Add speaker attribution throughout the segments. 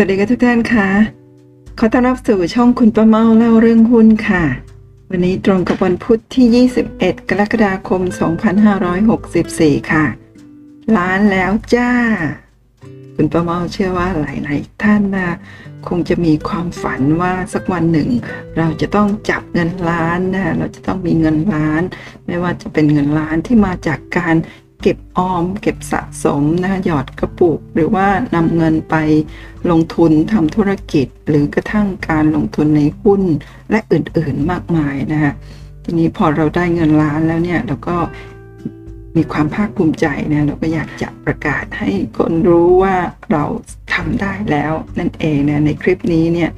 Speaker 1: วัสดีค่ะทุกท่านค่ะ ขอต้อนรับสู่ช่องคุณป้าเมาเล่าเรื่องหุ้นค่ะ วันนี้ตรงกับวันพุธที่ 21 กรกฎาคม 2564 ค่ะ ล้านแล้วจ้า คุณป้าเมาเชื่อว่าหลายๆท่านนะคงจะมีความฝันว่าสักวันหนึ่ง เราจะต้องจับเงินล้านนะเราจะต้องมีเงินล้าน ไม่ว่าจะเป็นเงินล้านที่มาจากการ เก็บออม เก็บสะสมนะหยอดกระปุก หรือว่านำเงินไปลงทุนทำธุรกิจ หรือกระทั่งการลงทุนในหุ้นและอื่นๆมากมายนะฮะทีนี้พอเราได้เงินล้านแล้วเนี่ยเราก็มีความภาคภูมิใจนะเราก็อยากจะประกาศให้คนรู้ว่าเราทำได้แล้วนั่นเองนะในคลิปนี้เนี่ย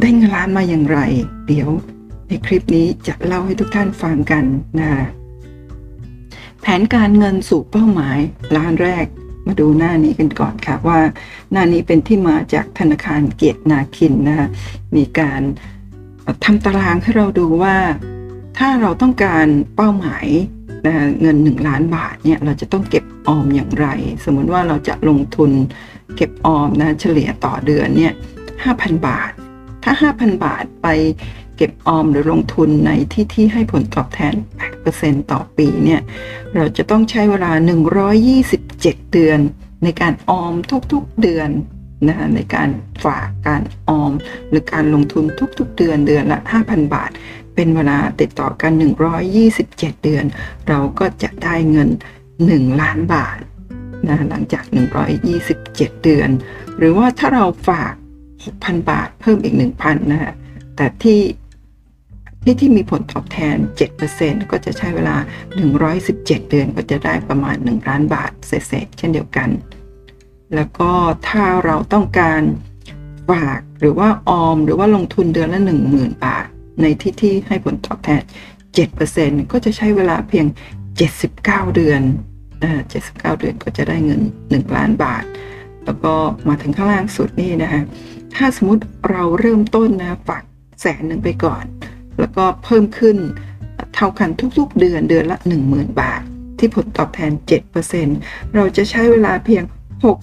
Speaker 1: ได้เงินล้านมาอย่างไร เดี๋ยวในคลิปนี้จะเล่าให้ทุกท่านฟังกันนะคะ แผนการเงินสู่เป้าหมายล้านแรก มาดูหน้านี้กันก่อนค่ะว่า หน้านี้เป็นที่มาจากธนาคารเกียรตินาคินนะคะมีการทำตารางให้เราดูว่า ถ้าเราต้องการเป้าหมายนะเงิน 1 ล้านบาทเนี่ยเราจะต้องเก็บออมอย่างไร สมมติว่าเราจะลงทุนเก็บออมนะเฉลี่ยต่อเดือนเนี่ย5,000 บาท ถ้า 5,000 บาทไป เก็บออมหรือลงทุนในที่ที่ให้ผลตอบแทน 8%ต่อปีเนี่ยเราจะต้องใช้เวลา 127 เดือน ในการออมทุกๆเดือนนะในการฝากการออม หรือการลงทุนทุกๆ เดือนเดือนละ 5,000 บาท เป็นเวลาติดต่อกัน 127 เดือน เราก็จะได้เงิน 1 ล้านบาทนะหลังจาก 127 เดือน หรือว่าถ้าเราฝาก 6,000 บาทเพิ่มอีก 1,000นะฮะแต่ที่ ที่ที่มีผลตอบแทน 7%ก็จะใช้เวลา 117 เดือนก็จะได้ประมาณ 1 ล้านบาทเศษเช่นเดียวกัน แล้วก็ถ้าเราต้องการฝากหรือว่าออมหรือว่าลงทุนเดือนละ 10,000 บาท ในที่ที่ให้ผลตอบแทน 7%ก็จะใช้เวลาเพียง 79 เดือนนะ79 เดือนก็จะได้เงิน 1 ล้านบาท แล้วก็มาถึงข้างล่างสุดนี่นะคะถ้าสมมติเราเริ่มต้นนะฝากแสนหนึ่งไปก่อน แล้วก็เพิ่มขึ้นเท่ากันทุกๆเดือนเดือนละ 10,000 บาท ที่ผลตอบแทน 7%เราจะใช้เวลาเพียง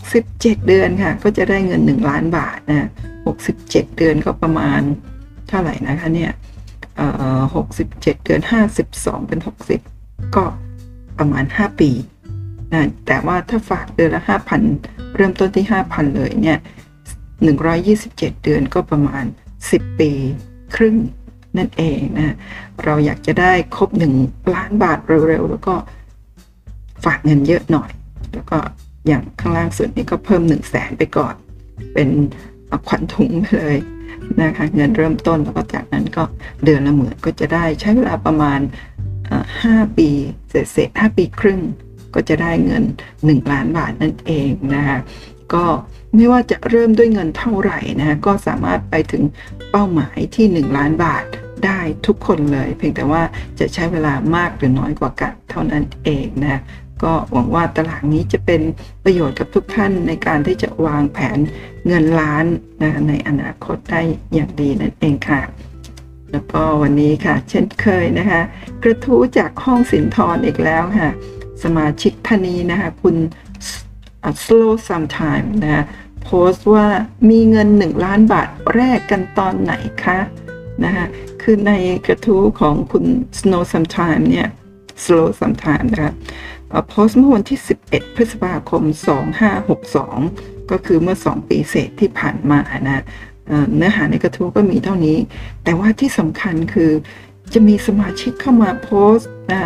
Speaker 1: 67 เดือนค่ะ ก็จะได้เงิน 1 ล้านบาทนะ67 เดือนก็ประมาณเท่าไหร่นะคะเนี่ยเอ่อ67เดือน52เป็น60ก็ประมาณ5ปีนะแต่ว่าถ้าฝากเดือนละ5,000เริ่มต้นที่5,000เลยเนี่ย127เดือนก็ประมาณ10ปีครึ่ง นั่นเองนะเราอยากจะได้ครบหนึ่งล้านบาทเร็วๆ แล้วก็ฝากเงินเยอะหน่อย แล้วก็อย่างข้างล่างสุดนี้ก็เพิ่ม1นึ่งแสนไปก่อน เป็นขวัญถุงไปเลยนะคะเงินเริ่มต้นแล้วก็จากนั้นก็เดือนละหมื่นก็จะได้ใช้เวลาประมาณห้าปีเศษห้าปีครึ่ง ก็จะได้เงิน 1 ล้านบาทนั่นเองนะคะก็ไม่ว่าจะเริ่มด้วยเงินเท่าไหร่นะก็สามารถไปถึงเป้าหมายที่ 1 ล้านบาท ได้ทุกคนเลย เพียงแต่ว่าจะใช้เวลามากหรือน้อยกว่ากันเท่านั้นเองนะก็หวังว่าตลาดนี้จะเป็นประโยชน์กับทุกท่านในการที่จะวางแผนเงินล้านนะในอนาคตได้อย่างดีนั่นเองค่ะ แล้วก็วันนี้ค่ะ เช่นเคยนะคะ กระทู้จากห้องสินทรอีกแล้วค่ะ สมาชิกท่านนี้นะคะ คุณ slow sometime นะโพสต์ว่ามีเงิน 1 ล้านบาทแรกกันตอนไหนคะนะคะ คือในกระทู้ของคุณ Snow Sometime เนี่ย Slow Sometime นะคะโพสต์เมื่อวันที่ 11 พฤษภาคม 2562 ก็คือเมื่อ 2 ปีเศษที่ผ่านมานะเนื้อหาในกระทู้ก็มีเท่านี้ แต่ว่าที่สำคัญคือจะมีสมาชิกเข้ามาโพสต์นะ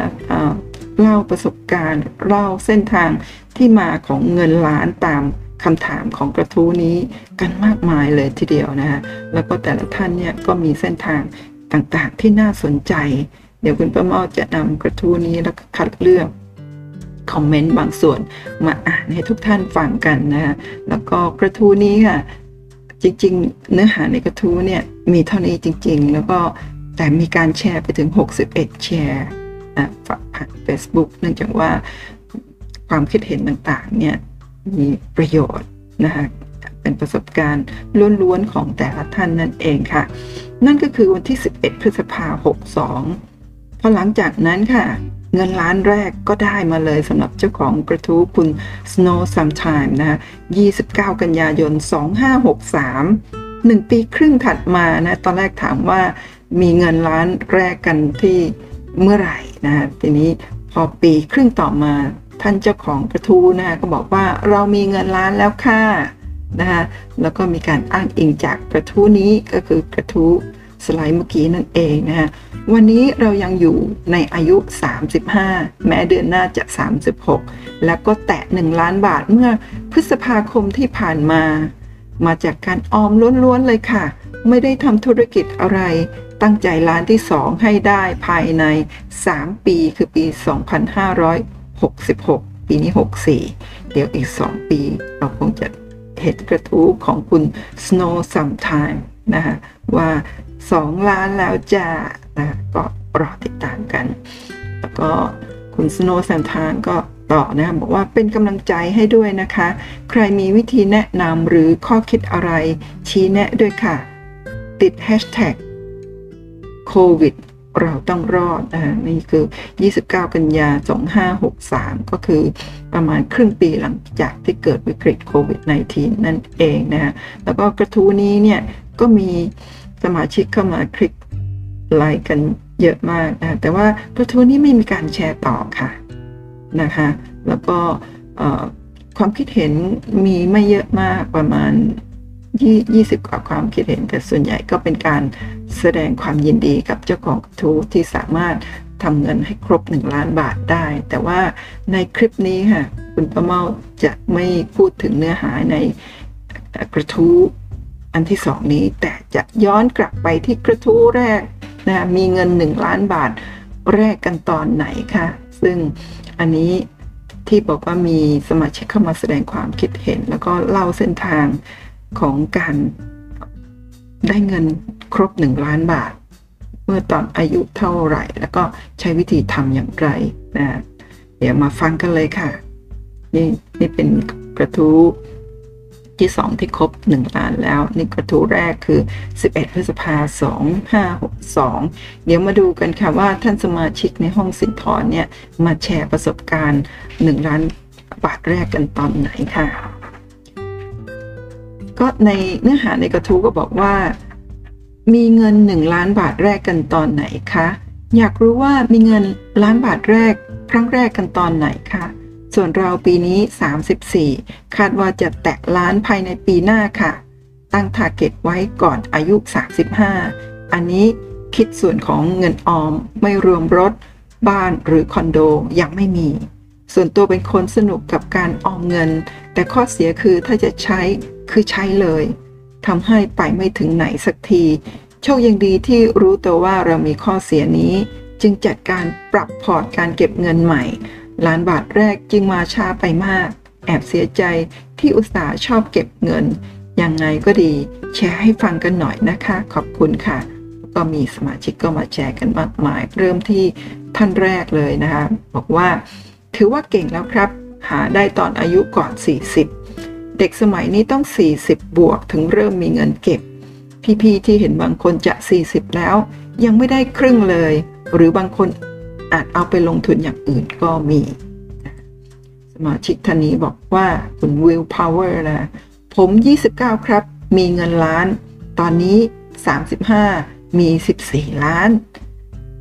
Speaker 1: เล่าประสบการณ์เล่าเส้นทางที่มาของเงินล้านตามคำถามของกระทู้นี้กันมากมายเลยทีเดียวนะฮะแล้วก็แต่ละท่านเนี่ยก็มีเส้นทาง ต่างๆ ที่น่าสนใจ เดี๋ยวคุณประเมาจะนำกระทู้นี้แล้วก็คัดเลือกคอมเมนต์บางส่วนมาอ่านให้ทุกท่านฟังกันนะฮะแล้วก็กระทู้นี้ค่ะ จริงๆ เนื้อหาในกระทู้เนี่ยมีเท่านี้จริง ๆ แล้วก็แต่มีการแชร์ไปถึง 61 แชร์นะผ่าน Facebook เนื่องจากว่าความคิดเห็นต่างๆเนี่ยมีประโยชน์นะคะ เป็นประสบการณ์ล้วนๆของแต่ละท่านนั่นเองค่ะ นั่นก็คือวันที่ 11 พฤษภาคม62พอหลังจากนั้นค่ะ เงินล้านแรกก็ได้มาเลยสำหรับเจ้าของกระทู้คุณ Snow Sometime นะ29 กันยายน 2563 1ปีครึ่งถัดมานะตอนแรกถามว่ามีเงินล้านแรกกันที่เมื่อไหร่นะทีนี้พอปีครึ่งต่อมาท่านเจ้าของกระทู้นะก็บอกว่าเรามีเงินล้านแล้วค่ะ นะคะแล้วก็มีการอ้างอิงจากกระทู้นี้ก็คือกระทู้สไลด์เมื่อกี้นั่นเองนะคะวันนี้เรายังอยู่ในอายุ 35 แม้เดือนหน้าจะ 36 แล้วก็แตะ 1 ล้านบาทเมื่อพฤษภาคมที่ผ่านมา มาจากการออมล้วนๆเลยค่ะ ไม่ได้ทำธุรกิจอะไร ตั้งใจล้านที่ 2 ให้ได้ภายใน 3 ปีคือปี 2566 ปีนี้ 64 เดี๋ยวอีก 2 ปีเราคงจะ เห็นกระทู้ของคุณ Snow Sometime นะคะว่า 2 ล้านแล้วจ้านะก็รอติดตามกัน แล้วก็คุณ Snow Sometime ก็ต่อนะบอกว่าเป็นกำลังใจให้ด้วยนะคะ ใครมีวิธีแนะนำหรือข้อคิดอะไรชี้แนะด้วยค่ะ ติด Hashtag โควิด เราต้องรอดนะนี่คือ 29 กันยา 2563 ก็คือประมาณครึ่งปีหลังจากที่เกิดวิกฤตโควิด -19 นั่นเองนะแล้วก็กระทู้นี้เนี่ยก็มีสมาชิกเข้ามาคลิกไลค์กันเยอะมากนะแต่ว่ากระทู้นี้ไม่มีการแชร์ต่อค่ะนะคะแล้วก็ความคิดเห็นมีไม่เยอะมากประมาณ ยี่สิบกว่าความคิดเห็น แต่ส่วนใหญ่ก็เป็นการแสดงความยินดีกับเจ้าของกระทู้ที่สามารถทำเงินให้ครบ 1 ล้านบาทได้ แต่ว่าในคลิปนี้ค่ะคุณประเมาจะไม่พูดถึงเนื้อหาในกระทู้อันที่สองนี้ แต่จะย้อนกลับไปที่กระทู้แรกนะมีเงิน 1 ล้านบาทแรกกันตอนไหนคะซึ่งอันนี้ที่บอกว่ามีสมาชิกเข้ามาแสดงความคิดเห็น แล้วก็เล่าเส้นทาง ของการได้เงินครบหนึ่งล้านบาท เมื่อตอนอายุเท่าไหร่ แล้วก็ใช้วิธีทำอย่างไรนะเดี๋ยวมาฟังกันเลยค่ะ นี่นี่เป็นกระทู้ที่สองที่ครบหนึ่งล้านแล้ว นี่กระทู้แรกคือ 11 พฤษภาสองห้าหกสองเดี๋ยวมาดูกันค่ะว่าท่านสมาชิกในห้องสินทรเนี่ย มาแชร์ประสบการณ์หนึ่งล้านบาทแรกกันตอนไหนค่ะ ก็ในเนื้อหาในกระทู้ก็บอกว่า มีเงินหนึ่งล้านบาทแรกกันตอนไหนคะ อยากรู้ว่ามีเงินล้านบาทแรก ครั้งแรกกันตอนไหนคะส่วนเราปีนี้ 34 คาดว่าจะแตะล้านภายในปีหน้าค่ะ ตั้ง target ไว้ก่อนอายุ 35 อันนี้คิดส่วนของเงินออมไม่รวมรถ บ้านหรือคอนโดยังไม่มี ส่วนตัวเป็นคนสนุกกับการออมเงิน แต่ข้อเสียคือถ้าจะใช้ คือใช้เลยทำให้ไปไม่ถึงไหนสักที โชคยังดีที่รู้ตัวว่าเรามีข้อเสียนี้ จึงจัดการปรับพอร์ตการเก็บเงินใหม่ล้านบาทแรกจึงมาช้าไปมาก แอบเสียใจที่อุตส่าห์ชอบเก็บเงิน ยังไงก็ดี แชร์ให้ฟังกันหน่อยนะคะ ขอบคุณค่ะ ก็มีสมาชิกก็มาแชร์กันมากมาย เริ่มที่ท่านแรกเลยนะคะ บอกว่า ถือว่าเก่งแล้วครับ หาได้ตอนอายุก่อน 40 เด็กสมัยนี้ต้อง 40 บวกถึงเริ่มมีเงินเก็บ พี่ๆที่เห็นบางคนจะ 40 แล้ว ยังไม่ได้ครึ่งเลย หรือบางคนอาจเอาไปลงทุนอย่างอื่นก็มี สมาชิกท่านนี้บอกว่าคุณวิลพาวเวอร์นะผม 29 ครับ มีเงินล้าน ตอนนี้ 35 มี 14 ล้าน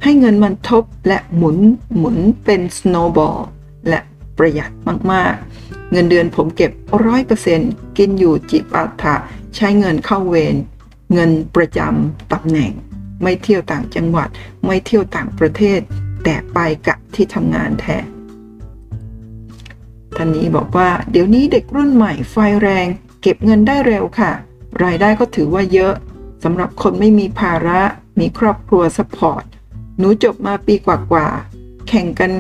Speaker 1: ให้เงินมันทบและหมุนหมุนเป็นสโนว์บอลและ ประหยัดมากๆ เงินเดือนผมเก็บร้อยเปอร์เซ็นต์กินอยู่จิปาถะใช้เงินเข้าเวรเงินประจำตำแหน่ง ไม่เที่ยวต่างจังหวัด ไม่เที่ยวต่างประเทศ แต่ไปกับที่ทำงานแทนท่านนี้บอกว่าเดี๋ยวนี้เด็กรุ่นใหม่ไฟแรง เก็บเงินได้เร็วค่ะ รายได้ก็ถือว่าเยอะสำหรับคนไม่มีภาระมีครอบครัวสปอร์ตหนูจบมาปีกว่าๆแข่งกัน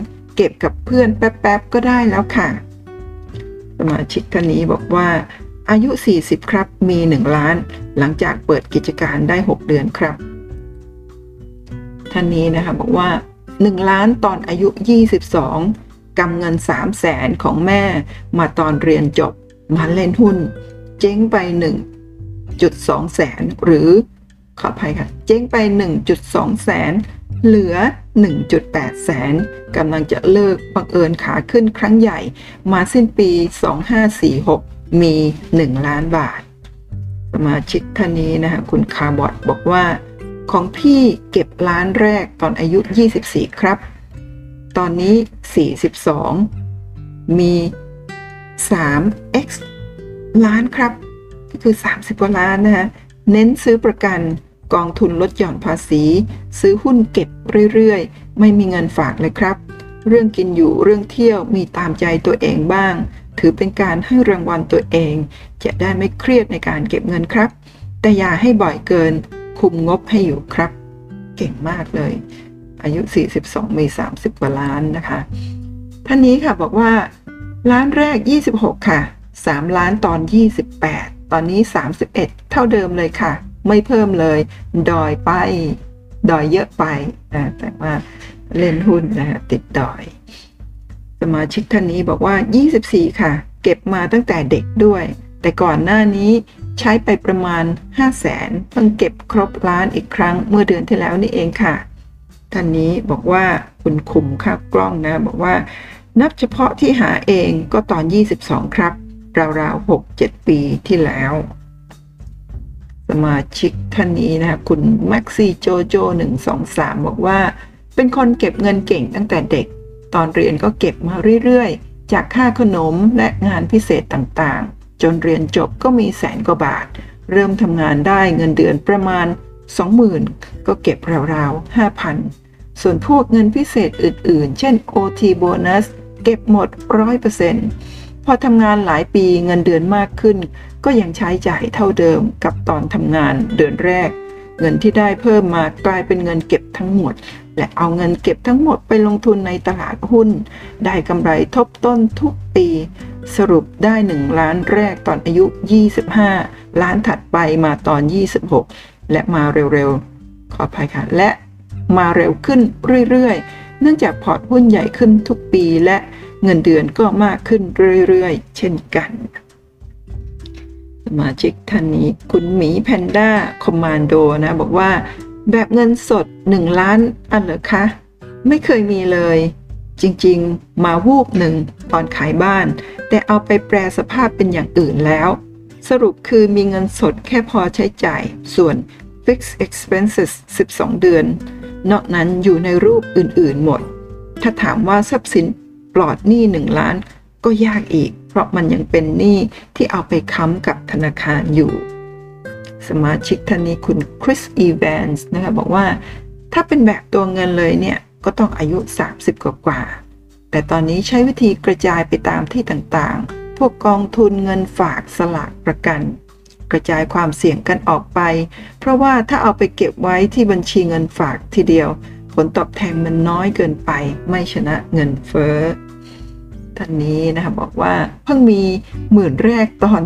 Speaker 1: เก็บกับเพื่อนแป๊บๆก็ได้แล้วค่ะ สมาชิกท่านนี้บอกว่า อายุ 40 ครับ มี 1 ล้าน หลังจากเปิดกิจการได้ 6 เดือนครับ ท่านนี้นะคะบอกว่า 1 ล้านตอนอายุ 22กำเงิน 3 0 0แสนของแม่มาตอนเรียนจบมาเล่นหุ้น เจ๊งไป 1.2 แสนหรือขออภัยค่ะ เจ๊งไป 1.2 แสน เหลือ 1.8 แสนกำลังจะเลิกบังเอิญขาขึ้นครั้งใหญ่ มาสิ้นปี 2546 มี 1 ล้านบาท สมาชิกท่านนี้นะคะคุณคาร์บอดบอกว่า ของพี่เก็บล้านแรกตอนอายุ 24 ครับ ตอนนี้ 42 มี 3x ล้านครับ คือ 30 กว่าล้านนะคะเน้นซื้อประกัน กองทุนลดหย่อนภาษี ซื้อหุ้นเก็บเรื่อยๆ ไม่มีเงินฝากเลยครับ เรื่องกินอยู่เรื่องเที่ยวมีตามใจตัวเองบ้าง ถือเป็นการให้รางวัลตัวเอง จะได้ไม่เครียดในการเก็บเงินครับ แต่อย่าให้บ่อยเกิน คุมงบให้อยู่ครับ เก่งมากเลย อายุ 42 มี 30 กว่าล้านนะคะ ท่านนี้ค่ะบอกว่า ล้านแรก 26 ค่ะ 3 ล้านตอน 28 ตอนนี้ 31 เท่าเดิมเลยค่ะ ไม่เพิ่มเลย ดอยไป ดอยเยอะไปนะแต่ว่าเล่นหุ้นนะคะติดดอย สมาชิกท่านนี้บอกว่า 24 ค่ะ เก็บมาตั้งแต่เด็กด้วย แต่ก่อนหน้านี้ใช้ไปประมาณ 5 0 0แสนเพิ่งเก็บครบล้านอีกครั้งเมื่อเดือนที่แล้วนี่เองค่ะ ท่านนี้บอกว่าคุณคุมค่ากล้องนะ บอกว่า นับเฉพาะที่หาเองก็ตอน 22 ครับราวๆ6-7 ปีที่แล้ว สมาชิกท่านนี้นะคะคุณแม็กซี่โจโจ123บอกว่า เป็นคนเก็บเงินเก่งตั้งแต่เด็ก ตอนเรียนก็เก็บมาเรื่อยๆ จากค่าขนมและงานพิเศษต่างๆ จนเรียนจบก็มีแสนกว่าบาท เริ่มทำงานได้เงินเดือนประมาณ 20,000 ก็เก็บราวๆ 5,000 ส่วนพวกเงินพิเศษอื่นๆ เช่น OT โบนัสเก็บหมด 100% พอทำงานหลายปีเงินเดือนมากขึ้น ก็ยังใช้จ่ายเท่าเดิมกับตอนทำงานเดือนแรก เงินที่ได้เพิ่มมากลายเป็นเงินเก็บทั้งหมด และเอาเงินเก็บทั้งหมดไปลงทุนในตลาดหุ้น ได้กำไรทบต้นทุกปี สรุปได้ 1 ล้านแรกตอนอายุ 25 ล้านถัดไปมาตอน 26 และมาเร็วๆ ขออภัยค่ะ และมาเร็วขึ้นเรื่อยๆ เนื่องจากพอร์ตหุ้นใหญ่ขึ้นทุกปีและ เงินเดือนก็มากขึ้นเรื่อยๆ เช่นกัน สมาชิกท่านนี้คุณหมีแพนด้าคอมมานโดนะ บอกว่าแบบเงินสด 1 ล้านอันเหรอคะ ไม่เคยมีเลย จริงๆ มาวูบหนึ่งตอนขายบ้าน แต่เอาไปแปลสภาพเป็นอย่างอื่นแล้ว สรุปคือมีเงินสดแค่พอใช้จ่าย ส่วน fixed expenses 12 เดือน นอกนั้นอยู่ในรูปอื่นๆหมด ถ้าถามว่าทรัพย์สิน ปลอดหนี้1ล้านก็ยากอีก เพราะมันยังเป็นหนี้ที่เอาไปค้ำกับธนาคารอยู่ สมาชิกท่านนี้คุณคริสอีแวนส์นะคะบอกว่า ถ้าเป็นแบบตัวเงินเลยเนี่ย ก็ต้องอายุ 30 กว่ากว่า แต่ตอนนี้ใช้วิธีกระจายไปตามที่ต่างๆ พวกกองทุนเงินฝากสลากประกัน กระจายความเสี่ยงกันออกไป เพราะว่าถ้าเอาไปเก็บไว้ที่บัญชีเงินฝากทีเดียว ผลตอบแทนมันน้อยเกินไป ไม่ชนะเงินเฟ้อท่านนี้นะคะบอกว่าเพิ่งมีหมื่นแรกตอน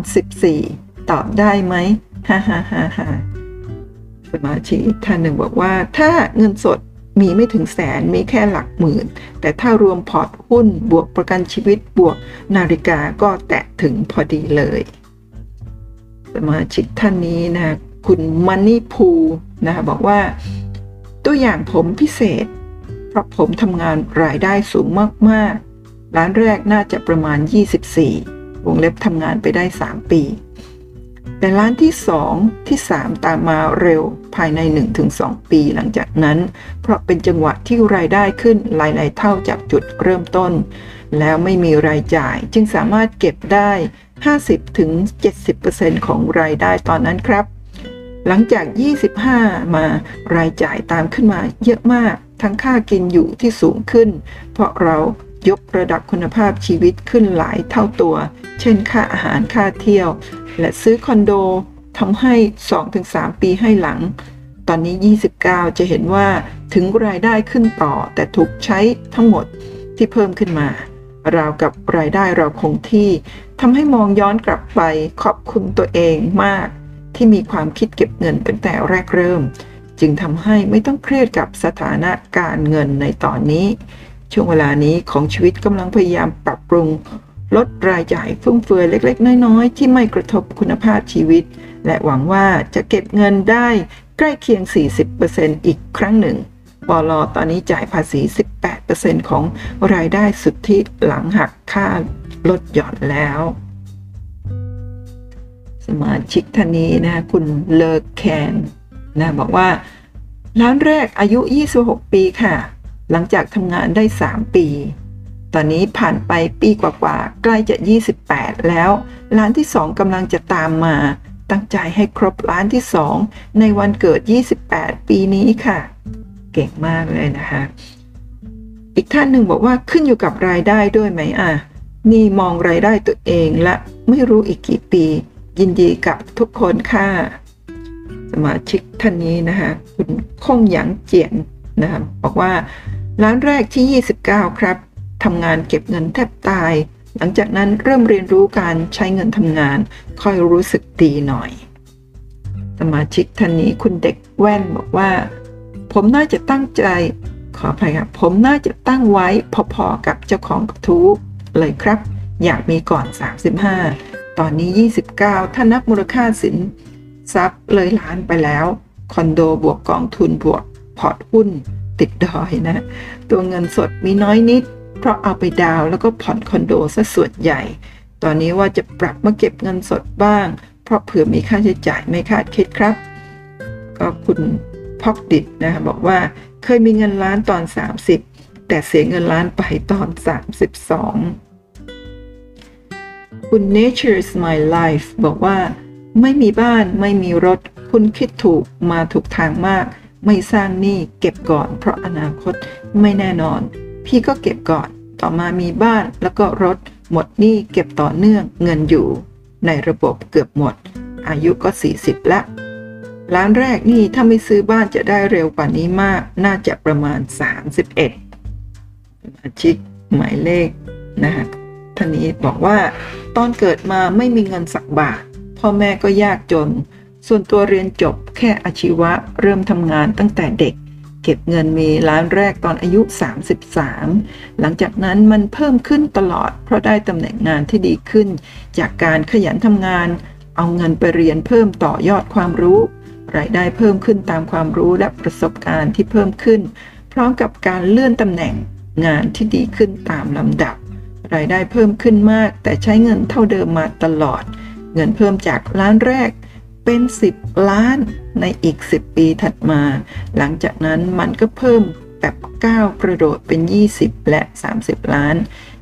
Speaker 1: 14 ตอบได้ไหมฮ่าฮ่าฮ่าฮ่าสมาชิกท่านหนึ่งบอกว่า ถ้าเงินสดมีไม่ถึงแสนมีแค่หลักหมื่น แต่ถ้ารวมพอร์ตหุ้นบวกประกันชีวิตบวกนาฬิกาก็แตะถึงพอดีเลย สมาชิกท่านนี้นะคุณมันนี่พูนะคะบอกว่า ตัวอย่างผมพิเศษ เพราะผมทำงานรายได้สูงมากๆ ร้านแรกน่าจะประมาณ 24 วงเล็บทำงานไปได้ 3 ปี แต่ร้านที่ 2 ที่ 3 ตามมาเร็วภายใน 1-2 ปีหลังจากนั้น เพราะเป็นจังหวะที่รายได้ขึ้นหลายๆเท่าจากจุดเริ่มต้น แล้วไม่มีรายจ่ายจึงสามารถเก็บได้ 50-70%ของรายได้ตอนนั้นครับ หลังจาก 25 มารายจ่ายตามขึ้นมาเยอะมาก ทั้งค่ากินอยู่ที่สูงขึ้น เพราะเรายกระดับคุณภาพชีวิตขึ้นหลายเท่าตัว เช่นค่าอาหารค่าเที่ยว และซื้อคอนโดทำให้ 2-3 ปีให้หลัง ตอนนี้ 29 จะเห็นว่าถึงรายได้ขึ้นต่อ แต่ถูกใช้ทั้งหมดที่เพิ่มขึ้นมา ราวกับรายได้เราคงที่ทำให้มองย้อนกลับไปขอบคุณตัวเองมาก ที่มีความคิดเก็บเงินตั้งแต่แรกเริ่ม จึงทำให้ไม่ต้องเครียดกับสถานะการเงินในตอนนี้ ช่วงเวลานี้ของชีวิตกำลังพยายามปรับปรุง ลดรายจ่ายฟุ่มเฟือยเล็ก ๆ น้อย ๆ ที่ไม่กระทบคุณภาพชีวิต และหวังว่าจะเก็บเงินได้ใกล้เคียง 40%อีกครั้งหนึ่งปลอตอนนี้จ่ายภาษี 18%ของรายได้สุทธิหลังหักค่าลดหย่อนแล้ว สมาชิกท่านนี้นะคุณเลอแคนนะบอกว่า ร้านแรกอายุ 26 ปีค่ะ หลังจากทำงานได้ 3 ปี ตอนนี้ผ่านไปปีกว่าๆ ใกล้จะ 28 แล้ว ร้านที่ 2กำลังจะตามมา ตั้งใจให้ครบร้านที่ 2 ในวันเกิด 28 ปีนี้ค่ะ เก่งมากเลยนะคะ อีกท่านหนึ่งบอกว่าขึ้นอยู่กับรายได้ด้วยไหมอะ นี่มองรายได้ตัวเองและไม่รู้อีกกี่ปี ยินดีกับทุกคนค่ะสมาชิกท่านนี้นะคะคุณคงหยางเจียนนะคะบอกว่าร้านแรกที่ 29 ครับทำงานเก็บเงินแทบตาย หลังจากนั้นเริ่มเรียนรู้การใช้เงินทำงาน ค่อยรู้สึกดีหน่อย สมาชิกท่านนี้คุณเด็กแว่นบอกว่า ผมน่าจะตั้งใจ ขออภัยครับผมน่าจะตั้งไว้พอๆกับเจ้าของกระทู้เลยครับ อยากมีก่อน 35 ตอนนี้ 29 ถ้านับมูลค่าสินทรัพย์เลยล้านไปแล้ว คอนโดบวกกองทุนบวกพอร์ตหุ้นติดดอยนะ ตัวเงินสดมีน้อยนิด เพราะเอาไปดาวแล้วก็ผ่อนคอนโดซะส่วนใหญ่ ตอนนี้ว่าจะปรับมาเก็บเงินสดบ้าง เพราะเผื่อมีค่าใช้จ่ายไม่คาดคิดครับ ก็คุณพอกดิดนะบอกว่าเคยมีเงินล้านตอน 30 แต่เสียเงินล้านไปตอน 32 คุณ nature is My Life บอกว่า ไม่มีบ้านไม่มีรถ คุณคิดถูกมาถูกทางมาก ไม่สร้างหนี้เก็บก่อน เพราะอนาคตไม่แน่นอน พี่ก็เก็บก่อน ต่อมามีบ้านแล้วก็รถ หมดหนี้เก็บต่อเนื่องเงินอยู่ ในระบบเกือบหมด อายุก็ 40 ละร้านแรกนี่ถ้าไม่ซื้อบ้านจะได้เร็วกว่านี้มาก น่าจะประมาณ 31สมาชิกหมายเลขนะฮะ ท่านนี้บอกว่า ตอนเกิดมาไม่มีเงินสักบาท พ่อแม่ก็ยากจน ส่วนตัวเรียนจบแค่อาชีวะเริ่มทำงานตั้งแต่เด็ก เก็บเงินมีร้านแรกตอนอายุ 33 หลังจากนั้นมันเพิ่มขึ้นตลอด เพราะได้ตำแหน่งงานที่ดีขึ้น จากการขยันทำงาน เอาเงินไปเรียนเพิ่มต่อยอดความรู้ รายได้เพิ่มขึ้นตามความรู้และประสบการณ์ที่เพิ่มขึ้น พร้อมกับการเลื่อนตำแหน่งงานที่ดีขึ้นตามลำดับ รายได้เพิ่มขึ้นมาก แต่ใช้เงินเท่าเดิมมาตลอด เงินเพิ่มจากล้านแรกเป็น 10 ล้านในอีก 10 ปีถัดมา หลังจากนั้นมันก็เพิ่มแบบก้าวกระโดดเป็น 20 และ 30 ล้าน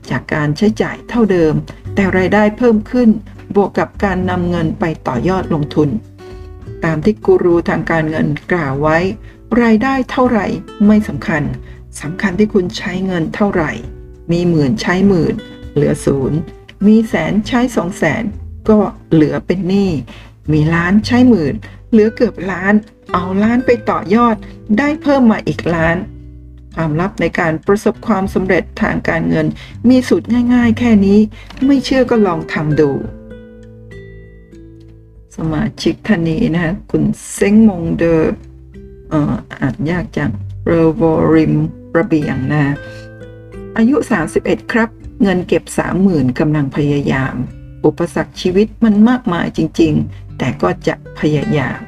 Speaker 1: จากการใช้จ่ายเท่าเดิม แต่รายได้เพิ่มขึ้น บวกกับการนำเงินไปต่อยอดลงทุน ตามที่กูรูทางการเงินกล่าวไว้ รายได้เท่าไหร่ไม่สำคัญสำคัญที่คุณใช้เงินเท่าไหร่ มีหมื่นใช้หมื่น เหลือศูนย์มีแสนใช้สองแสนก็เหลือเป็นหนี้ มีล้านใช้หมื่น เหลือเกือบล้าน เอาล้านไปต่อยอด ได้เพิ่มมาอีกล้าน ความลับในการประสบความสำเร็จทางการเงิน มีสูตรง่ายๆ แค่นี้ ไม่เชื่อก็ลองทำดูสมาชิกท่านนี้นะะคุณเซ้งมงเดอร์อ่านยากจังเรโวริมระเบียงนะ อายุ 31 ครับ เงินเก็บ 30,000กำลังพยายาม อุปสรรคชีวิตมันมากมายจริง ๆ แต่ก็จะพยายาม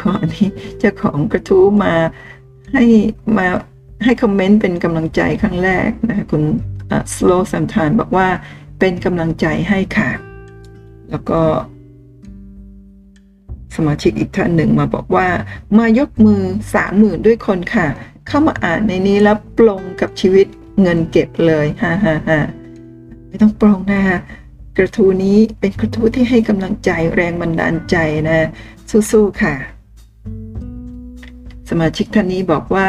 Speaker 1: ข้อนี้เจ้าของกระทู้มาให้มาให้คอมเมนต์เป็นกำลังใจครั้งแรกนะคุณ slow sometime บอกว่าเป็นกำลังใจให้ค่ะ แล้วก็ สมาชิกอีกท่านหนึ่งมาบอกว่า มายกมือสามหมื่นด้วยคนค่ะ เข้ามาอ่านในนี้แล้วปลงกับชีวิต เงินเก็บเลยฮ่าฮ่าฮ่าไม่ต้องปลงนะะกระทูนี้เป็นกระทูที่ให้กำลังใจแรงบันดาลใจนะ สู้ๆค่ะ สมาชิกท่านนี้บอกว่า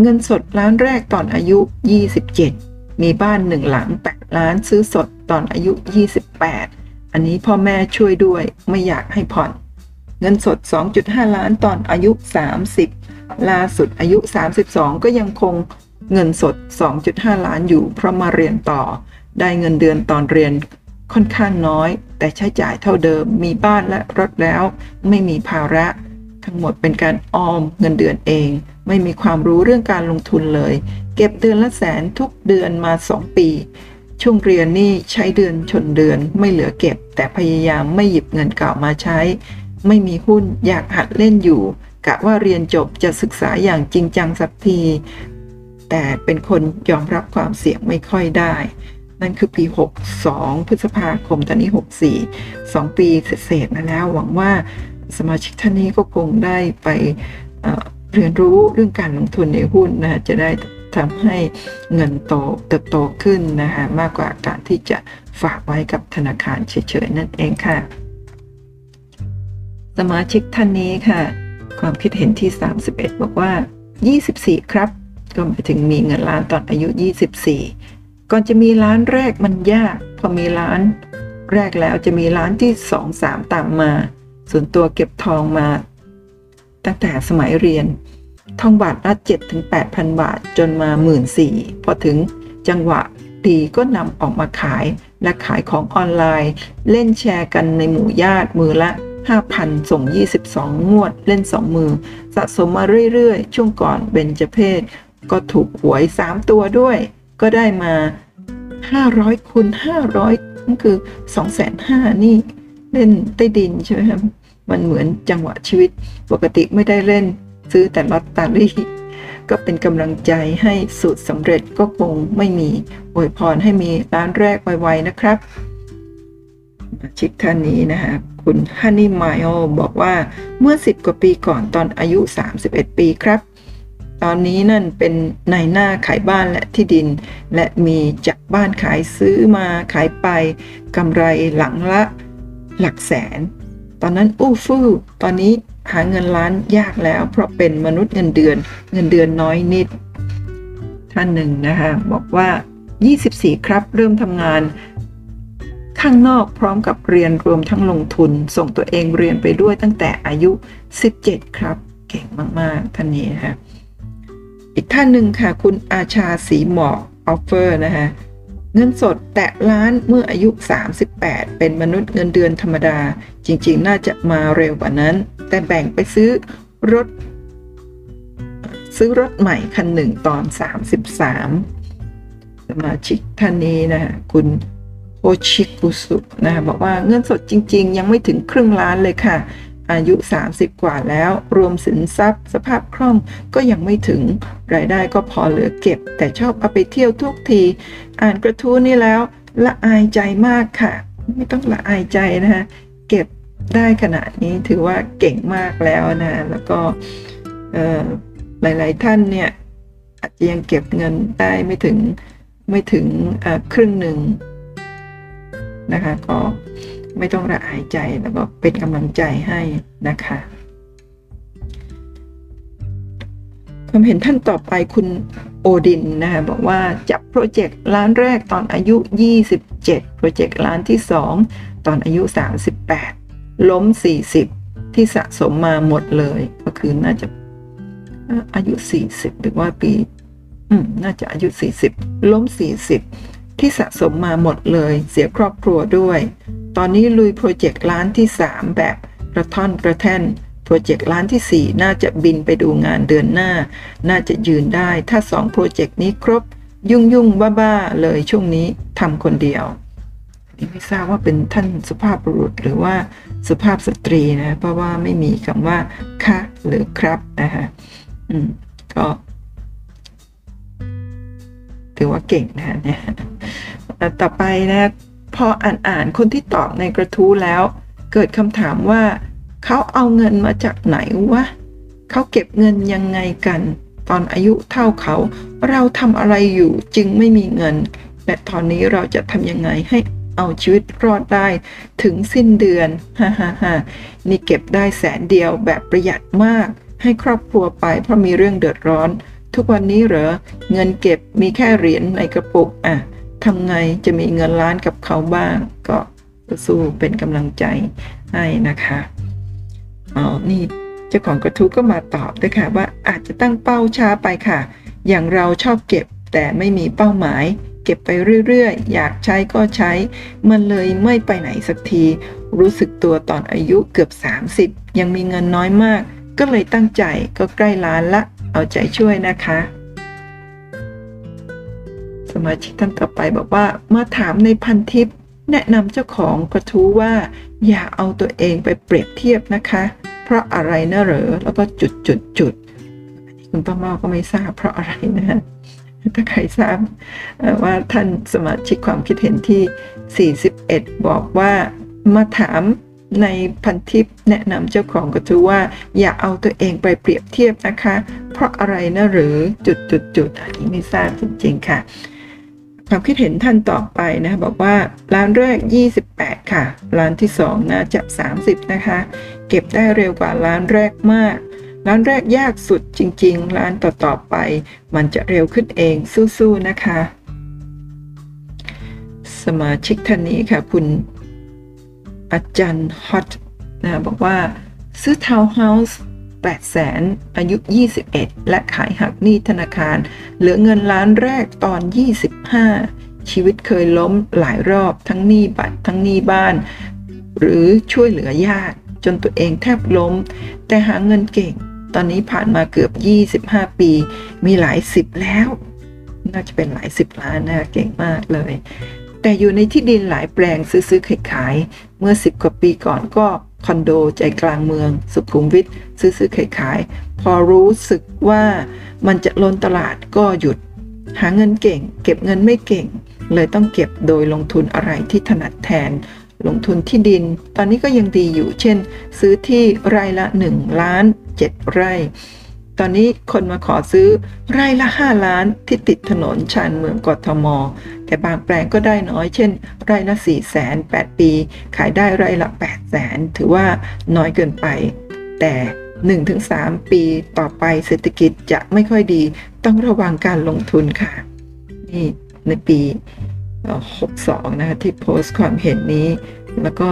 Speaker 1: เงินสดล้านแรกตอนอายุ 27 มีบ้านหนึ่งหลัง 8 ล้านซื้อสดตอนอายุ 28 อันนี้พ่อแม่ช่วยด้วยไม่อยากให้ผ่อน เงินสด 2.5 ล้านตอนอายุ 30 ล่าสุดอายุ 32 ก็ยังคง เงินสด 2.5 ล้านอยู่เพราะมาเรียนต่อ ได้เงินเดือนตอนเรียนค่อนข้างน้อย แต่ใช้จ่ายเท่าเดิม มีบ้านและรถแล้ว ไม่มีภาระ ทั้งหมดเป็นการออมเงินเดือนเอง ไม่มีความรู้เรื่องการลงทุนเลย เก็บเดือนละแสนทุกเดือนมา 2 ปี ช่วงเรียนนี่ใช้เดือนชนเดือนไม่เหลือเก็บ แต่พยายามไม่หยิบเงินเก่ามาใช้ ไม่มีหุ้นอยากหัดเล่นอยู่กะว่าเรียนจบจะศึกษาอย่างจริงจังสักที แต่เป็นคนยอมรับความเสี่ยงไม่ค่อยได้ นั่นคือปี 62 พฤษภาคมตอนนี้ 64 2 ปีเศษๆมาแล้ว หวังว่าสมาชิกท่านนี้ก็คงได้ไปเเรียนรู้เรื่องการลงทุนในหุ้นนะจะได้ทำให้เงินโตเติบโตขึ้นนะคะมากกว่าการที่จะฝากไว้กับธนาคารเฉยๆนั่นเองค่ะ สมาชิกท่านนี้ค่ะ ความคิดเห็นที่ 31 บอกว่า 24 ครับ ก็หมายถึงมีเงินล้านตอนอายุ 24 ก่อนจะมีล้านแรกมันยาก พอมีล้านแรกแล้วจะมีล้านที่ 2 3 ตามมา ส่วนตัวเก็บทองมา ตั้งแต่สมัยเรียน ทองบาทละ7ถึง8,000 บาทจนมา14,000พอถึงจังหวะดีก็นำออกมาขายและขายของออนไลน์ เล่นแชร์กันในหมู่ญาติมือละ 5,000 ส่ง 22 งวด เล่น 2 มือ สะสมมาเรื่อย ๆ ช่วงก่อนเบญจเพศ ก็ถูกหวย 3 ตัวด้วย ก็ได้มา 500คูณ500นั่นคือ 2,500นี่เล่นใต้ดินใช่ไหมครับ มันเหมือนจังหวะชีวิตปกติไม่ได้เล่น ซื้อแต่ลอตเตอรี่ก็เป็นกำลังใจให้สูตรสำเร็จก็คงไม่มีอวยพรให้มีร้านแรกไวๆนะครับชิกท่านนี้นะคะคุณฮันนี่ไมโอบอกว่าเมื่อ 10 กว่าปีก่อนตอนอายุ 31 ปีครับ ตอนนี้นั่นเป็นนายหน้าขายบ้านและที่ดิน และมีจากบ้านขายซื้อมาขายไปกำไรหลังละหลักแสน ตอนนั้นอู้ฟู่ตอนนี้หาเงินล้านยากแล้ว เพราะเป็นมนุษย์เงินเดือน เงินเดือนน้อยนิด ท่านหนึ่งนะคะบอกว่า 24 ครับ เริ่มทำงาน ข้างนอกพร้อมกับเรียนรวมทั้งลงทุน ส่งตัวเองเรียนไปด้วยตั้งแต่อายุ 17 ครับ เก่งมาก ๆ ท่านนี้นะคะ อีกท่านหนึ่งค่ะคุณอาชาสีหมอกออฟเฟอร์นะคะเงินสดแตะล้านเมื่ออายุ 38 เป็นมนุษย์เงินเดือนธรรมดา จริงๆ น่าจะมาเร็วกว่านั้น แต่แบ่งไปซื้อรถ ซื้อรถใหม่คันหนึ่งตอน 33 สมาชิกท่านนี้นะคุณโอชิกุสุนะบอกว่าเงินสดจริง ๆ ยังไม่ถึงครึ่งล้านเลยค่ะ อายุ 30 กว่าแล้ว รวมสินทรัพย์ สภาพคล่องก็ยังไม่ถึง รายได้ก็พอเหลือเก็บ แต่ชอบเอาไปเที่ยวทุกที อ่านกระทู้นี้แล้วละอายใจมากค่ะ ไม่ต้องละอายใจนะคะเก็บได้ขนาดนี้ถือว่าเก่งมากแล้วนะแล้วก็หลาย ๆ ท่านเนี่ยอาจจะยังเก็บเงินได้ไม่ถึงไม่ถึงครึ่งหนึ่งนะคะก็ ไม่ต้องระอายใจแล้วก็เป็นกำลังใจให้นะคะความเห็นท่านต่อไปคุณโอดินนะคะบอกว่าจับโปรเจกต์ล้านแรกตอนอายุ 27 โปรเจกต์ล้านที่ 2 ตอนอายุ 38 ล้ม 40 ที่สะสมมาหมดเลย ก็คือน่าจะอายุ 40 หรือว่าปี อืม น่าจะอายุ 40 ล้ม 40 ที่สะสมมาหมดเลยเสียครอบครัวด้วย ตอนนี้ลุยโปรเจกต์ล้านที่ 3 แบบกระท่อนกระแท่นโปรเจกต์ล้านที่ 4 น่าจะบินไปดูงานเดือนหน้า น่าจะยืนได้ถ้า 2 โปรเจกต์นี้ครบ ยุ่งยุ่งบ้าๆเลยช่วงนี้ทำคนเดียวนี่ไม่ทราบว่าเป็นท่านสุภาพบุรุษหรือว่าสุภาพสตรีนะ เพราะว่าไม่มีคำว่าค่ะหรือครับนะคะอืมก็ ถือว่าเก่งนะเนี่ยต่อไปนะพออ่านอ่านคนที่ตอบในกระทู้แล้ว เกิดคำถามว่าเขาเอาเงินมาจากไหนวะเขาเก็บเงินยังไงกัน ตอนอายุเท่าเขา เราทำอะไรอยู่จึงไม่มีเงินและตอนนี้เราจะทำยังไงให้เอาชีวิตรอดได้ถึงสิ้นเดือนฮ่าฮ่าฮ่านี่เก็บได้แสนเดียวแบบประหยัดมาก ให้ครอบครัวไปเพราะมีเรื่องเดือดร้อน ทุกวันนี้เหรอเงินเก็บมีแค่เหรียญในกระปุกอะทำไงจะมีเงินล้านกับเขาบ้าง ก็สู้เป็นกำลังใจให้นะคะอ๋อนี่เจ้าของกระทู้ก็มาตอบด้วยค่ะว่าอาจจะตั้งเป้าช้าไปค่ะ อย่างเราชอบเก็บแต่ไม่มีเป้าหมาย เก็บไปเรื่อยๆ อยากใช้ก็ใช้ มันเลยไม่ไปไหนสักที รู้สึกตัวตอนอายุเกือบ 30 ยังมีเงินน้อยมาก ก็เลยตั้งใจก็ใกล้ล้านละ เอาใจช่วยนะคะ สมาชิกท่านต่อไปบอกว่าเมื่อถามในพันทิปแนะนำเจ้าของกระทู้ว่า อย่าเอาตัวเองไปเปรียบเทียบนะคะ เพราะอะไรนะเหรอแล้วก็จุดจุดจุดคุณป้าเมาก็ไม่ทราบเพราะอะไรนะฮะถ้าใครทราบว่าท่านสมาชิกความคิดเห็นที่ 41 บอกว่ามาถาม ในพันทิปแนะนำเจ้าของกระทู้ว่า อย่าเอาตัวเองไปเปรียบเทียบนะคะ เพราะอะไรนะหรือจุดจุดจุดอันนี้ไม่ทราบจริงๆค่ะความคิดเห็นท่านต่อไปนะบอกว่าร้านแรก 28 ค่ะ ร้านที่ 2นะจับ30 นะคะ เก็บได้เร็วกว่าร้านแรกมาก ร้านแรกยากสุดจริง ๆ ร้านต่อๆไป มันจะเร็วขึ้นเองสู้ๆนะคะ สมาชิกท่านนี้ค่ะ คุณ อาจารย์ฮอตนะบอกว่า ซื้อทาวน์เฮาส์8แสนอายุ 21 และขายหักหนี้ธนาคาร เหลือเงินล้านแรกตอน 25 ชีวิตเคยล้มหลายรอบทั้งหนี้บัตรทั้งหนี้บ้าน หรือช่วยเหลือญาติ จนตัวเองแทบล้ม แต่หาเงินเก่ง ตอนนี้ผ่านมาเกือบ 25 ปี มีหลายสิบแล้ว น่าจะเป็นหลายสิบล้านนะเก่งมากเลย แต่อยู่ในที่ดินหลายแปลงซื้อๆขายๆ เมื่อ 10 กว่าปีก่อนก็คอนโดใจกลางเมือง สุขุมวิทซื้อๆขายๆพอรู้สึกว่ามันจะล้นตลาดก็หยุด หาเงินเก่ง เก็บเงินไม่เก่ง เลยต้องเก็บโดยลงทุนอะไรที่ถนัดแทน ลงทุนที่ดิน ตอนนี้ก็ยังดีอยู่ เช่น ซื้อที่ไร่ละ 1 ล้าน 7 ไร่ ตอนนี้คนมาขอซื้อไร่ละ 5 ล้านที่ติดถนนชานเมืองกทม แต่บางแปลงก็ได้น้อยเช่น ไร่ละ4แสน8ปี ขายได้ไร่ละ8แสนถือว่าน้อยเกินไป แต่ 1-3 ปีต่อไปเศรษฐกิจจะไม่ค่อยดี ต้องระวังการลงทุนค่ะ นี่ในปี 62 นะคะที่โพสต์ความเห็นนี้ แล้วก็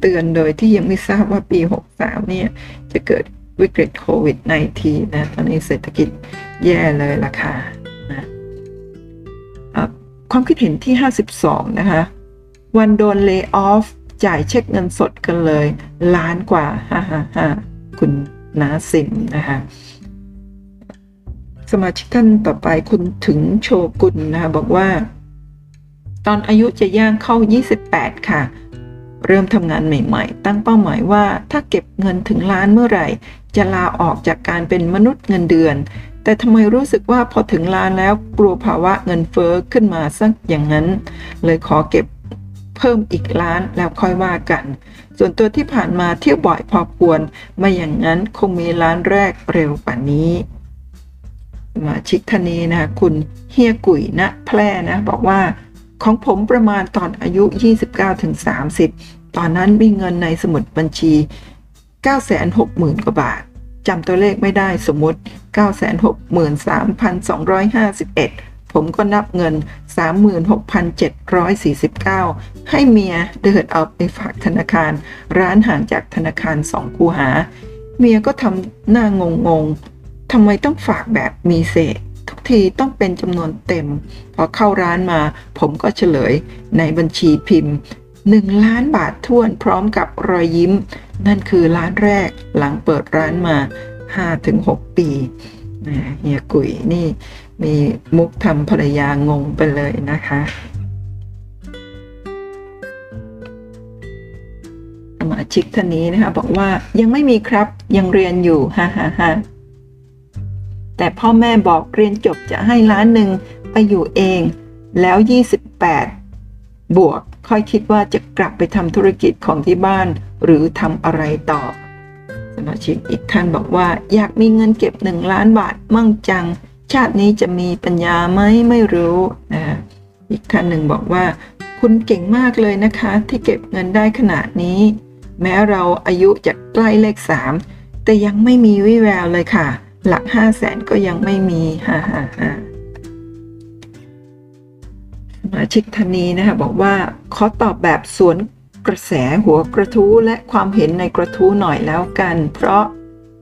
Speaker 1: เตือนโดยที่ยังไม่ทราบว่าปี 63 เนี่ยจะเกิด วิกฤตโควิด -19 นะตอนนี้เศรษฐกิจแย่เลยล่ะค่ะนะความคิดเห็นที่ 52 นะคะ วันโดนเลิกออฟจ่ายเช็คเงินสดกันเลย ล้านกว่าฮ่าฮ่าฮ่าคุณนาซิมนะคะสมาชิกท่านต่อไปคุณถึงโชกุลนะคะบอกว่า ตอนอายุจะย่างเข้า 28 ค่ะ เริ่มทำงานใหม่ๆ ตั้งเป้าหมายว่าถ้าเก็บเงินถึงล้านเมื่อไหร่ จะลาออกจากการเป็นมนุษย์เงินเดือน แต่ทำไมรู้สึกว่าพอถึงล้านแล้วกลัวภาวะเงินเฟอ้อขึ้นมาสักอย่างนั้น เลยขอเก็บเพิ่มอีกล้านแล้วค่อยว่ากัน ส่วนตัวที่ผ่านมาเที่ยวบ่อยพอควรไม่อย่างนั้นคงมีล้านแรกเร็วกว่านี้มาชิกทนีนะคุณเฮียกุ๋ยนะแพร่นะ บอกว่า ของผมประมาณตอนอายุ 29-30 ตอนนั้นมีเงินในสมุดบัญชี 960,000 กว่าบาทจำตัวเลขไม่ได้สมมติ 963,251 ผมก็นับเงิน 36,749 ให้เมียเดินเอาไปฝากธนาคาร ร้านห่างจากธนาคารสองคูหา เมียก็ทำหน้างงงทำไมต้องฝากแบบมีเศษ ทุกทีต้องเป็นจำนวนเต็ม พอเข้าร้านมา ผมก็เฉลยในบัญชีพิมพ์ 1 ล้านบาททวนพร้อมกับรอยยิ้ม นั่นคือร้านแรกหลังเปิดร้านมา 5-6 ปีเฮียกุยนี่มีมุกทำภรรยางงไปเลยนะคะสมาชิกท่านนี้นะคะบอกว่ายังไม่มีครับยังเรียนอยู่ฮ่าฮ่าฮ่า แต่พ่อแม่บอกเรียนจบจะให้ล้านหนึ่งไปอยู่เอง แล้ว 28 บวก ค่อยคิดว่าจะกลับไปทำธุรกิจของที่บ้าน หรือทำอะไรต่อ สมาชิกอีกท่านบอกว่า อยากมีเงินเก็บหนึ่งล้านบาทมั่งจัง ชาตินี้จะมีปัญญาไหมไม่รู้นะอีกท่านหนึ่งบอกว่า คุณเก่งมากเลยนะคะ ที่เก็บเงินได้ขนาดนี้ แม้เราอายุจะใกล้เลขสามแต่ยังไม่มีวิแววเลยค่ะ หลักห้าแสนก็ยังไม่มีฮ่าฮ่าฮ่าสมาชิกธนีนะคะบอกว่าขอตอบแบบสวนกระแสหัวกระทู้และความเห็นในกระทู้หน่อยแล้วกัน เพราะ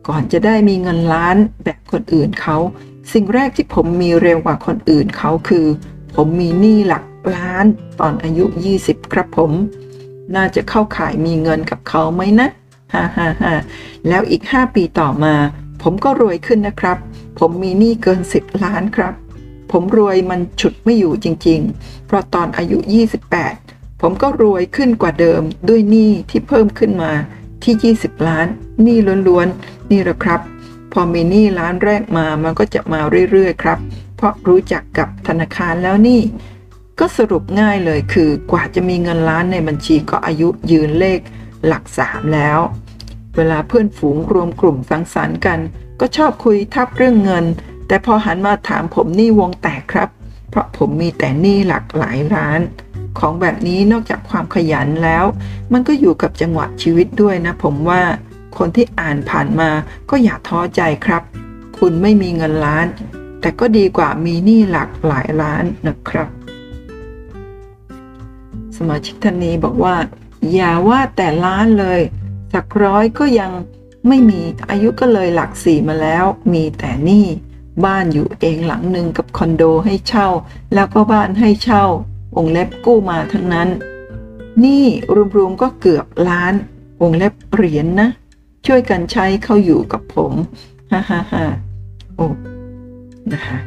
Speaker 1: ก่อนจะได้มีเงินล้านแบบคนอื่นเขา สิ่งแรกที่ผมมีเร็วกว่าคนอื่นเขาคือ ผมมีหนี้หลักล้านตอนอายุ 20 ครับผม น่าจะเข้าขายมีเงินกับเขาไหมนะฮ่าฮ่าฮ่าแล้วอีก 5 ปีต่อมา ผมก็รวยขึ้นนะครับ ผมมีหนี้เกิน 10 ล้านครับ ผมรวยมันฉุดไม่อยู่จริง ๆ เพราะตอนอายุ 28 ผมก็รวยขึ้นกว่าเดิมด้วยหนี้ที่เพิ่มขึ้นมาที่ 20 ล้านหนี้ล้วนๆ นี่แหละครับ พอมีหนี้ล้านแรกมามันก็จะมาเรื่อยๆครับ เพราะรู้จักกับธนาคารแล้วนี่ ก็สรุปง่ายเลยคือกว่าจะมีเงินล้านในบัญชีก็อายุยืนเลขหลักสามแล้ว เวลาเพื่อนฝูงรวมกลุ่มสังสรรค์กัน ก็ชอบคุยทับเรื่องเงิน แต่พอหันมาถามผมนี่วงแตกครับ เพราะผมมีแต่หนี้หลักหลายล้าน ของแบบนี้นอกจากความขยันแล้ว มันก็อยู่กับจังหวะชีวิตด้วยนะ ผมว่าคนที่อ่านผ่านมาก็อย่าท้อใจครับ คุณไม่มีเงินล้าน แต่ก็ดีกว่ามีหนี้หลักหลายล้านนะครับ สมาชิกท่านนี้บอกว่า อย่าว่าแต่ล้านเลย สักร้อยก็ยังไม่มีอายุก็เลยหลักสี่มาแล้ว มีแต่หนี้บ้านอยู่เองหลังหนึ่งกับคอนโดให้เช่า แล้วก็บ้านให้เช่า องเล็บกู้มาทั้งนั้น นี่รวมๆก็เกือบล้านวงเล็บเหรียญนนะ ช่วยกันใช้เข้าอยู่กับผมฮ่าฮ่าฮ่าโอ้นะคะ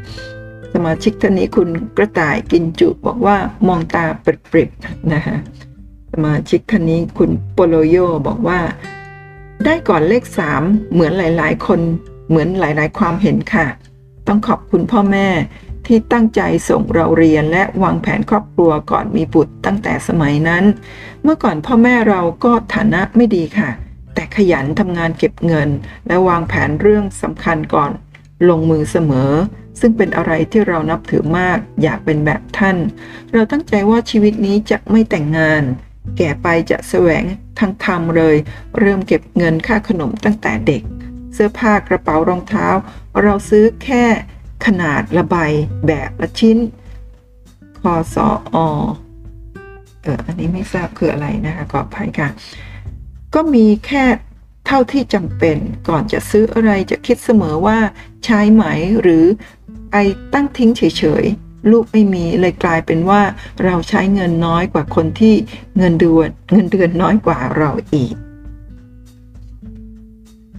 Speaker 1: สมาชิกท่านนี้คุณกระต่ายกินจุบอกว่ามองตาปริบๆนะคะ มาชิกท่านนี้คุณโปโลโยบอกว่า ได้ก่อนเลขสามเหมือนหลาย ๆ คนเหมือนหลาย ๆ ความเห็นค่ะ ต้องขอบคุณพ่อแม่ที่ตั้งใจส่งเราเรียนและวางแผนครอบครัวก่อนมีบุตรตั้งแต่สมัยนั้น เมื่อก่อนพ่อแม่เราก็ฐานะไม่ดีค่ะ แต่ขยันทำงานเก็บเงิน และวางแผนเรื่องสำคัญก่อน ลงมือเสมอ ซึ่งเป็นอะไรที่เรานับถือมากอยากเป็นแบบท่าน เราตั้งใจว่าชีวิตนี้จะไม่แต่งงาน แก่ไปจะแสวงทั้งทำเลย เริ่มเก็บเงินค่าขนมตั้งแต่เด็ก เสื้อผ้ากระเป๋ารองเท้า เราซื้อแค่ขนาดละใบแบบละชิ้นคอสออเอออันนี้ไม่ทราบคืออะไรนะคะขออภัยค่ะ ก็มีแค่เท่าที่จำเป็นก่อนจะซื้ออะไรจะคิดเสมอว่าใช้ไหมหรือไปตั้งทิ้งเฉยๆ ลูกไม่มีเลยกลายเป็นว่าเราใช้เงินน้อยกว่าคนที่เงินเดือนเงินเดือนน้อยกว่าเราอีก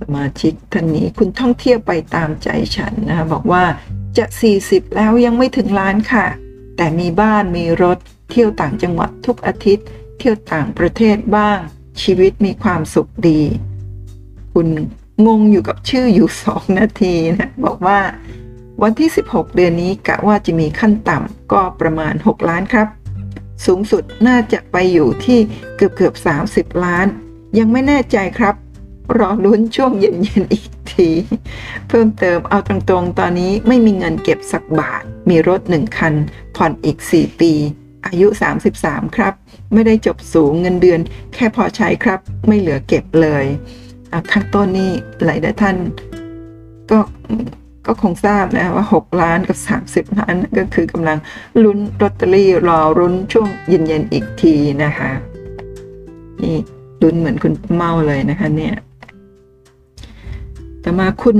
Speaker 1: สมาชิกท่านนี้คุณท่องเที่ยวไปตามใจฉันนะคะบอกว่าจะ 40 แล้วยังไม่ถึงล้านค่ะ แต่มีบ้านมีรถ เที่ยวต่างจังหวัดทุกอาทิตย์ เที่ยวต่างประเทศบ้าง ชีวิตมีความสุขดี คุณงงอยู่กับชื่ออยู่2นาทีนะ บอกว่า วันที่ 16 เดือนนี้กะว่าจะมีขั้นต่ำก็ประมาณ 6 ล้านครับ สูงสุดน่าจะไปอยู่ที่เกือบเกือบ30 ล้าน ยังไม่แน่ใจครับ รอลุ้นช่วงเย็นๆอีกที เพิ่มเติมเอาตรงๆ ตอนนี้ไม่มีเงินเก็บสักบาท มีรถหนึ่งคัน ผ่อนอีก 4 ปี อายุ 33 ครับ ไม่ได้จบสูงเงินเดือน แค่พอใช้ครับ ไม่เหลือเก็บเลยอะข้างต้นนี่หลายท่าน ก็ ก็คงทราบนะว่า 6 ล้านกับ 30 ล้านก็คือกำลังลุ้นลอตเตอรี่รอรุ้นช่วงเย็นๆอีกทีนะคะนี่ลุ้นเหมือนคุณเมาเลยนะคะเนี่ยต่อมาคุณ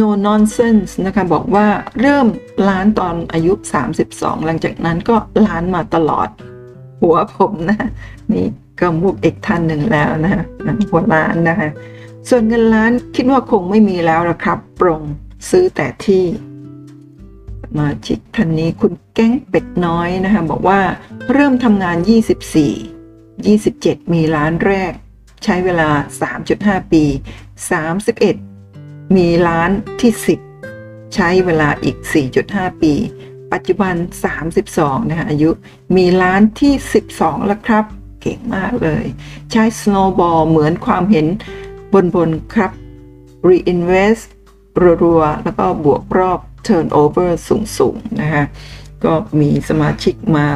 Speaker 1: no nonsense นะคะบอกว่าเริ่มล้านตอนอายุ 32 หลังจากนั้นก็ล้านมาตลอด หัวผมนะ นี่ก็มุกอีกท่านหนึ่งแล้วนะหัวล้านนะคะส่วนเงินล้านคิดว่าคงไม่มีแล้วละครับ ปรง ซื้อแต่ที่มาชิกท่านนี้คุณแก้งเป็ดน้อยนะคะบอกว่าเริ่มทำงาน 24 27 มีล้านแรก ใช้เวลา 3.5 ปี 31 มีล้านที่ 10 ใช้เวลาอีก 4.5 ปี ปัจจุบัน 32 นะคะอายุมีล้านที่ 12 แล้วครับ เก่งมากเลย ใช้ snowball เหมือนความเห็นบนๆครับ reinvest รัวๆ แล้วก็บวกรอบ turnover สูงๆ นะคะก็มีสมาชิกมา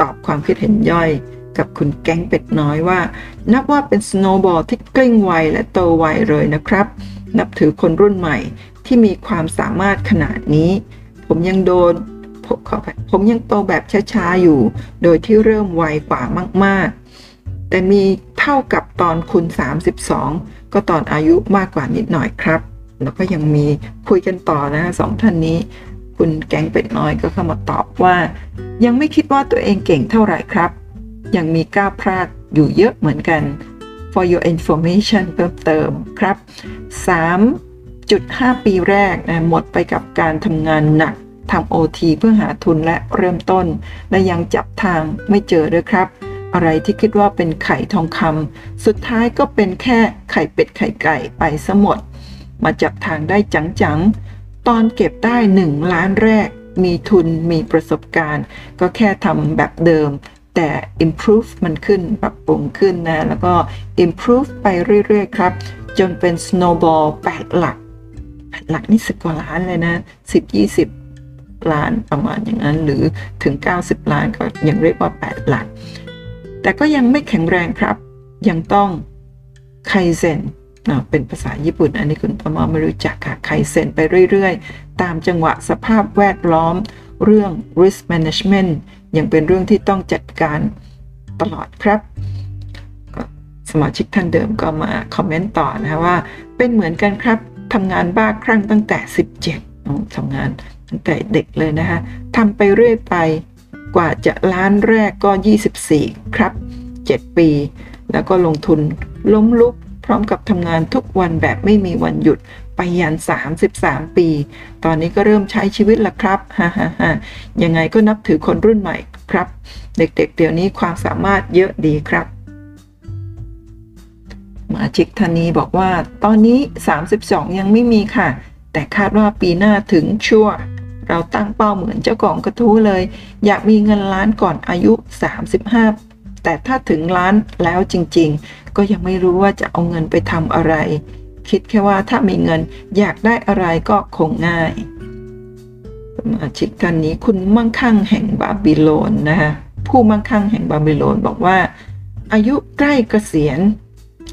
Speaker 1: ตอบความคิดเห็นย่อยกับคุณแก๊งเป็ดน้อยว่า นับว่าเป็น snowball ที่กลิ้งไวและโตไวเลยนะครับ นับถือคนรุ่นใหม่ที่มีความสามารถขนาดนี้ ผมยังโดนผมขอผมยังโตแบบช้าๆ อยู่ โดยที่เริ่มไวกว่ามากๆ แต่มีเท่ากับตอนคุณ 32 ก็ตอนอายุมากกว่านิดหน่อยครับ แล้วก็ยังมีคุยกันต่อนะสองท่านนี้ คุณแก๊งเป็ดน้อยก็เข้ามาตอบว่า ยังไม่คิดว่าตัวเองเก่งเท่าไหร่ครับ ยังมีก้าวพลาดอยู่เยอะเหมือนกัน for your information เพิ่มเติมครับ 3.5 ปีแรกนะหมดไปกับการทำงานหนักทำโอทีเพื่อหาทุนและเริ่มต้น และยังจับทางไม่เจอด้วยครับออะไรที่คิดว่าเป็นไข่ทองคำสุดท้ายก็เป็นแค่ไข่เป็ดไข่ไก่ไปซะหมด มาจับทางได้จังๆ ตอนเก็บได้หนึ่งล้านแรก มีทุนมีประสบการณ์ ก็แค่ทำแบบเดิม แต่ improve มันขึ้นปรับปรุงขึ้นนะ แล้วก็ improve ไปเรื่อยๆ ครับ จนเป็น snowball 8 หลักหลักนี่สิบกว่าล้านเลยนะ 10 20 ล้านประมาณอย่างนั้น หรือถึง 90 ล้านก็ยังเรียกว่า 8 หลัก แต่ก็ยังไม่แข็งแรงครับ ยังต้องไคเซน เป็นภาษาญี่ปุ่น อันนี้คุณประมาไม่รู้จักค่ะไคเซนไปเรื่อยๆ ตามจังหวะสภาพแวดล้อม เรื่อง risk management ยังเป็นเรื่องที่ต้องจัดการตลอดครับ สมาชิกท่านเดิมก็มาคอมเมนต์ต่อนะว่า เป็นเหมือนกันครับทำงานบ้าครั่งตั้งแต่ 17ทำงานตั้งแต่เด็กเลยนะคะทำไปเรื่อยไปกว่าจะล้านแรกก็ 24 ครับ 7 ปี แล้วก็ลงทุนล้มลุก พร้อมกับทำงานทุกวันแบบไม่มีวันหยุดไปยัน 33 ปี ตอนนี้ก็เริ่มใช้ชีวิตละครับฮ่าฮ่าฮ่ายังไงก็นับถือคนรุ่นใหม่ครับ เด็กๆเเดี๋ยวนี้ความสามารถเยอะดีครับมาชิกท่านนี้บอกว่า ตอนนี้ 32 ยังไม่มีค่ะ แต่คาดว่าปีหน้าถึงชัวเราตั้งเป้าเหมือนเจ้าของกระทู้เลย อยากมีเงินล้านก่อนอายุ 35 แต่ถ้าถึงล้านแล้วจริงๆ ก็ยังไม่รู้ว่าจะเอาเงินไปทำอะไร คิดแค่ว่าถ้ามีเงินอยากได้อะไรก็คงง่ายสมาชิกท่านนี้คุณมั่งคั่งแห่งบาบิโลนนะคะผู้มั่งคั่งแห่งบาบิโลนบอกว่า อายุใกล้เกษียณ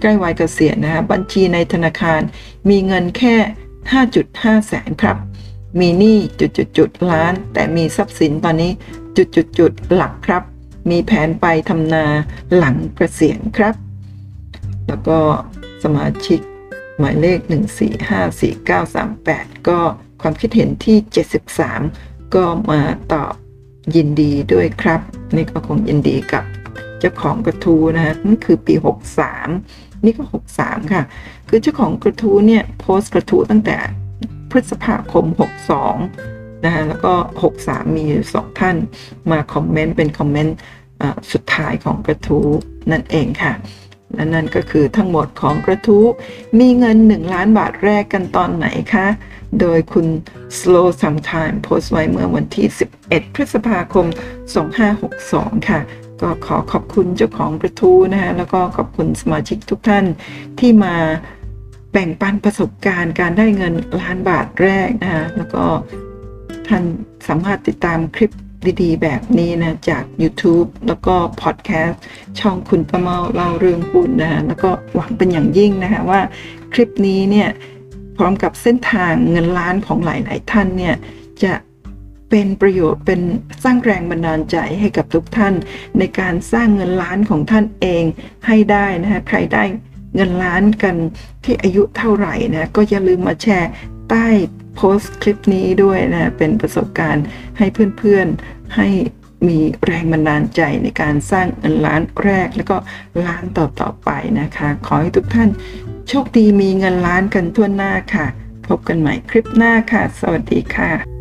Speaker 1: ใกล้วัยเกษียณนะคะบัญชีในธนาคารมีเงินแค่ 5.5 แสนครับ มีหนี้จุดๆล้าน แต่มีทรัพย์สินตอนนี้จุดๆหลักครับ มีแผนไปทำนาหลังเกษียณครับ แล้วก็สมาชิกหมายเลข 1454938 ก็ความคิดเห็นที่ 73 ก็มาตอบยินดีด้วยครับ นี่ก็คงยินดีกับเจ้าของกระทูนะฮะนั่นคือปี 63 นี่ก็ 63 ค่ะ คือเจ้าของกระทูเนี่ยโพสต์กระทูตั้งแต่พฤษภาคม 62 นะฮะแล้วก็ 63 มีสองท่านมาคอมเมนต์เป็นคอมเมนต์สุดท้ายของกระทู้นั่นเองค่ะ และนั่นก็คือทั้งหมดของกระทู้มีเงิน 1 ล้านบาทแรกกันตอนไหนคะ โดยคุณ Slow Sometime โพสต์ไว้เมื่อวันที่ 11 พฤษภาคม 2562 ค่ะก็ขอขอบคุณเจ้าของกระทู้นะฮะแล้วก็ขอบคุณสมาชิกทุกท่านที่มาแบ่งปันประสบการณ์การได้เงินล้านบาทแรกนะฮะแล้วก็ ท่านสามารถติดตามคลิปดีๆ แบบนี้นะจาก YouTube แล้วก็พอดแคสต์ช่องคุณประเมาเล่าเรื่องหุ้นนะแล้วก็หวังเป็นอย่างยิ่งนะคะว่าคลิปนี้เนี่ยพร้อมกับเส้นทางเงินล้านของหลาย ๆ ท่านเนี่ยจะเป็นประโยชน์เป็นสร้างแรงบันดาลใจให้กับทุกท่าน ในการสร้างเงินล้านของท่านเองให้ได้นะคะใครได้เงินล้านกันที่อายุเท่าไหร่นะก็อย่าลืมมาแชร์ใต้ โพสต์คลิปนี้ด้วยนะเป็นประสบการณ์ให้เพื่อนๆ ให้มีแรงบันดาลใจในการสร้างเงินล้านแรก แล้วก็ล้านต่อๆไปนะคะ ขอให้ทุกท่านโชคดีมีเงินล้านกันทั่วหน้าค่ะ พบกันใหม่คลิปหน้าค่ะ สวัสดีค่ะ